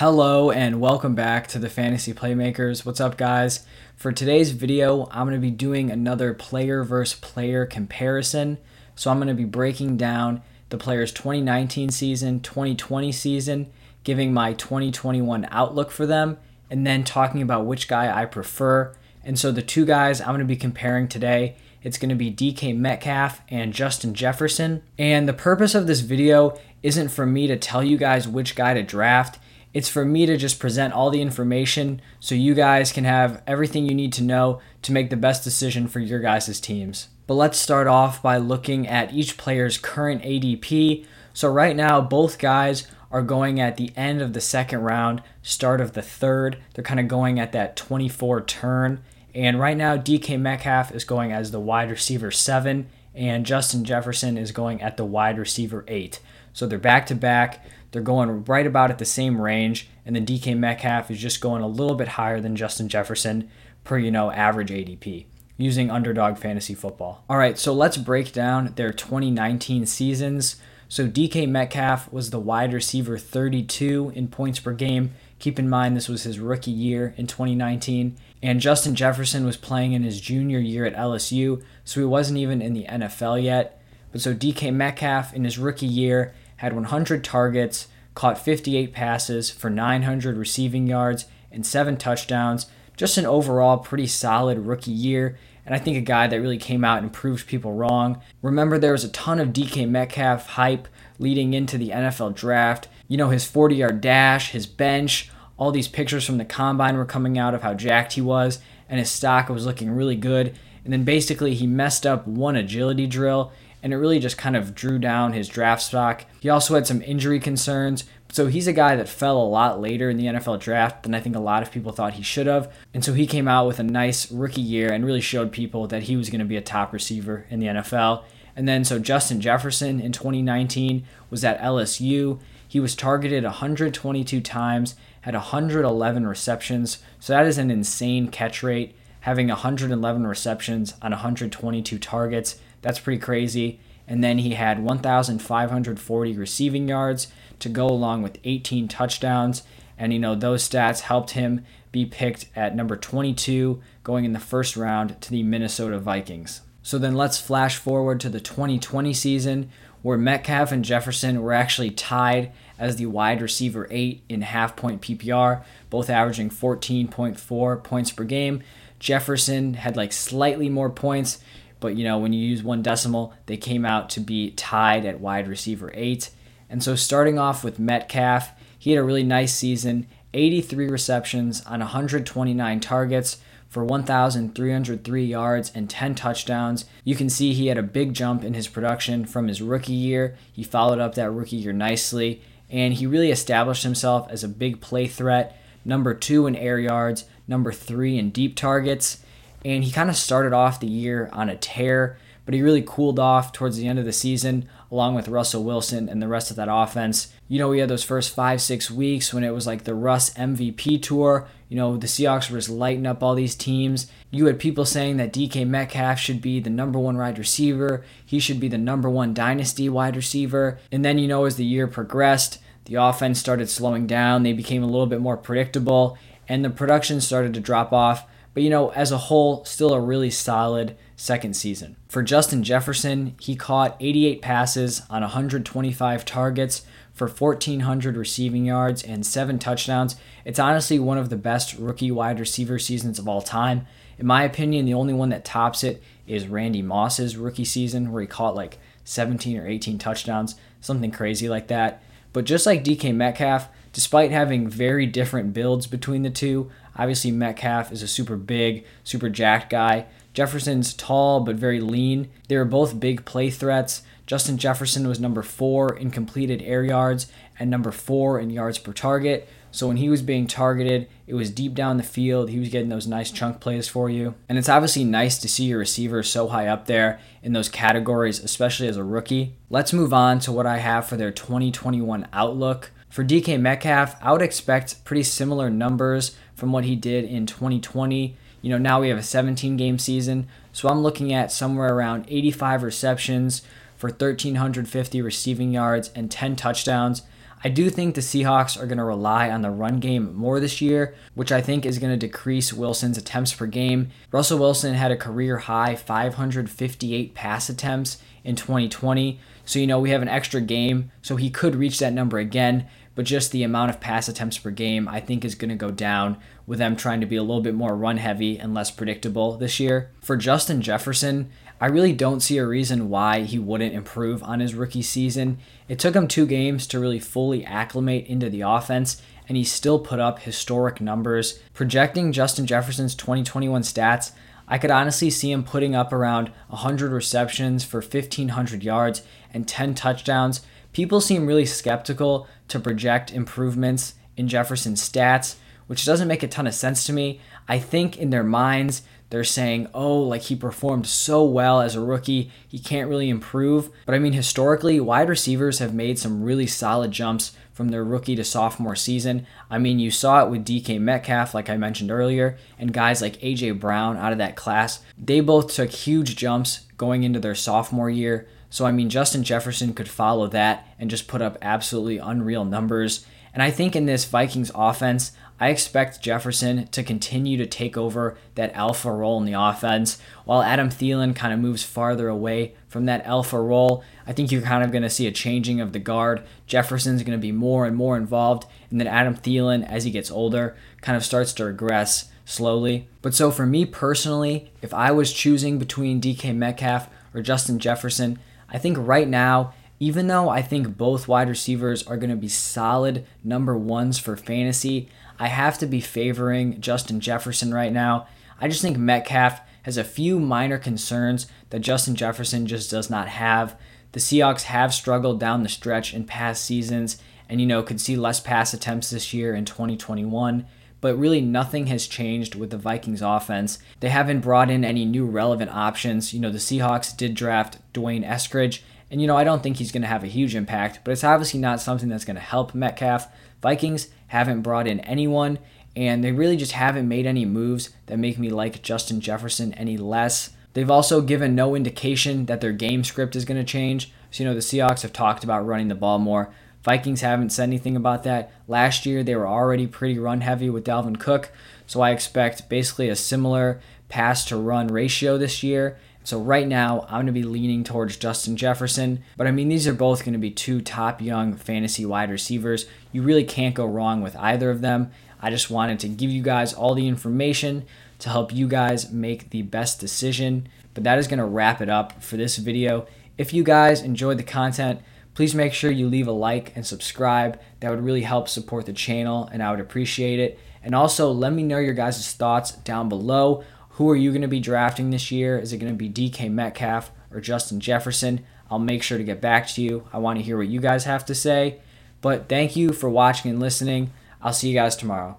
Hello and welcome back to the Fantasy Playmakers. What's up, guys? For today's video, I'm going to be doing another player versus player comparison. So I'm going to be breaking down the players' 2019 season, 2020 season, giving my 2021 outlook for them, and then talking about which guy I prefer. And so the two guys I'm going to be comparing today, it's going to be DK Metcalf and Justin Jefferson. And the purpose of this video isn't for me to tell you guys which guy to draft. It's for me to just present all the information so you guys can have everything you need to know to make the best decision for your guys' teams. But let's start off by looking at each player's current ADP. So, right now, both guys are going at the end of the second round, start of the third. They're kind of going at that 24 turn. And right now, DK Metcalf is going as the wide receiver seven, and Justin Jefferson is going at the wide receiver eight. So they're back to back. They're going right about at the same range, and then DK Metcalf is just going a little bit higher than Justin Jefferson per, you know, average ADP using underdog fantasy football. All right, so let's break down their 2019 seasons. So DK Metcalf was the wide receiver 32 in points per game. Keep in mind this was his rookie year in 2019. And Justin Jefferson was playing in his junior year at LSU, so he wasn't even in the NFL yet. But so DK Metcalf in his rookie year had 100 targets, caught 58 passes for 900 receiving yards and 7 touchdowns. Just an overall pretty solid rookie year, and I think a guy that really came out and proved people wrong. Remember, there was a ton of DK Metcalf hype leading into the NFL draft. You know, his 40 yard dash, his bench, all these pictures from the combine were coming out of how jacked he was, and his stock was looking really good. And then basically, he messed up one agility drill and it really just kind of drew down his draft stock. He also had some injury concerns, so he's a guy that fell a lot later in the NFL draft than I think a lot of people thought he should have. And so he came out with a nice rookie year and really showed people that he was going to be a top receiver in the NFL. And then so Justin Jefferson in 2019 was at LSU. He was targeted 122 times, had 111 receptions. So that is an insane catch rate, having 111 receptions on 122 targets. That's pretty crazy. And then he had 1,540 receiving yards to go along with 18 touchdowns. And, you know, those stats helped him be picked at number 22 going in the first round to the Minnesota Vikings. So then let's flash forward to the 2020 season where Metcalf and Jefferson were actually tied as the wide receiver 8 in half point PPR, both averaging 14.4 points per game. Jefferson had like slightly more points, but you know, when you use one decimal, they came out to be tied at wide receiver eight. And so starting off with Metcalf, he had a really nice season 83 receptions on 129 targets for 1,303 yards and 10 touchdowns. You can see he had a big jump in his production from his rookie year. He followed up that rookie year nicely, and he really established himself as a big play threat, number two in air yards, number three in deep targets and he kind of started off the year on a tear, but he really cooled off towards the end of the season, along with Russell Wilson and the rest of that offense. You know, we had those first five, six weeks when it was like the Russ MVP tour. You know, the Seahawks were just lighting up all these teams. You had people saying that DK Metcalf should be the number one wide receiver, he should be the number one dynasty wide receiver. And then, you know, as the year progressed, the offense started slowing down, they became a little bit more predictable, and the production started to drop off. But you know, as a whole, still a really solid second season. For Justin Jefferson, he caught 88 passes on 125 targets for 1,400 receiving yards and seven touchdowns. It's honestly one of the best rookie wide receiver seasons of all time. In my opinion, the only one that tops it is Randy Moss's rookie season, where he caught like 17 or 18 touchdowns, something crazy like that. But just like DK Metcalf, despite having very different builds between the two, Obviously, Metcalf is a super big, super jacked guy. Jefferson's tall but very lean. They were both big play threats. Justin Jefferson was number four in completed air yards and number four in yards per target. So when he was being targeted, it was deep down the field. He was getting those nice chunk plays for you. And it's obviously nice to see your receivers so high up there in those categories, especially as a rookie. Let's move on to what I have for their 2021 outlook. For DK Metcalf, I would expect pretty similar numbers from what he did in 2020. You know, now we have a 17 game season, so I'm looking at somewhere around 85 receptions for 1,350 receiving yards and 10 touchdowns. I do think the Seahawks are going to rely on the run game more this year, which I think is going to decrease Wilson's attempts per game. Russell Wilson had a career high 558 pass attempts in 2020. So, you know, we have an extra game, so he could reach that number again, but just the amount of pass attempts per game, I think, is going to go down with them trying to be a little bit more run heavy and less predictable this year. For Justin Jefferson, I really don't see a reason why he wouldn't improve on his rookie season. It took him two games to really fully acclimate into the offense, and he still put up historic numbers. Projecting Justin Jefferson's 2021 stats, I could honestly see him putting up around 100 receptions for 1,500 yards and 10 touchdowns. People seem really skeptical to project improvements in Jefferson's stats, which doesn't make a ton of sense to me. I think in their minds, they're saying, oh, like he performed so well as a rookie, he can't really improve. But I mean, historically, wide receivers have made some really solid jumps from their rookie to sophomore season. I mean, you saw it with DK Metcalf, like I mentioned earlier, and guys like AJ Brown out of that class. They both took huge jumps going into their sophomore year. So, I mean, Justin Jefferson could follow that and just put up absolutely unreal numbers. And I think in this Vikings offense, I expect Jefferson to continue to take over that alpha role in the offense while Adam Thielen kind of moves farther away from that alpha role. I think you're kind of going to see a changing of the guard. Jefferson's going to be more and more involved, and then Adam Thielen, as he gets older, kind of starts to regress slowly. But so for me personally, if I was choosing between DK Metcalf or Justin Jefferson, I think right now even though I think both wide receivers are going to be solid number ones for fantasy, I have to be favoring Justin Jefferson right now. I just think Metcalf has a few minor concerns that Justin Jefferson just does not have. The Seahawks have struggled down the stretch in past seasons and, you know, could see less pass attempts this year in 2021 but really nothing has changed with the Vikings offense. They haven't brought in any new relevant options. You know, the Seahawks did draft D'Wayne Eskridge, and, you know, I don't think he's going to have a huge impact, but it's obviously not something that's going to help Metcalf. Vikings haven't brought in anyone, and they really just haven't made any moves that make me like Justin Jefferson any less. They've also given no indication that their game script is going to change. So, you know, the Seahawks have talked about running the ball more. Vikings haven't said anything about that. Last year, they were already pretty run heavy with Dalvin Cook. So, I expect basically a similar pass to run ratio this year. So right now, I'm going to be leaning towards Justin Jefferson. But I mean, these are both going to be two top young fantasy wide receivers. You really can't go wrong with either of them. I just wanted to give you guys all the information to help you guys make the best decision. But that is going to wrap it up for this video. If you guys enjoyed the content, please make sure you leave a like and subscribe. That would really help support the channel and I would appreciate it. And also, let me know your guys' thoughts down below who are you going to be drafting this year? Is it going to be DK Metcalf or Justin Jefferson? I'll make sure to get back to you. I want to hear what you guys have to say. But thank you for watching and listening. I'll see you guys tomorrow.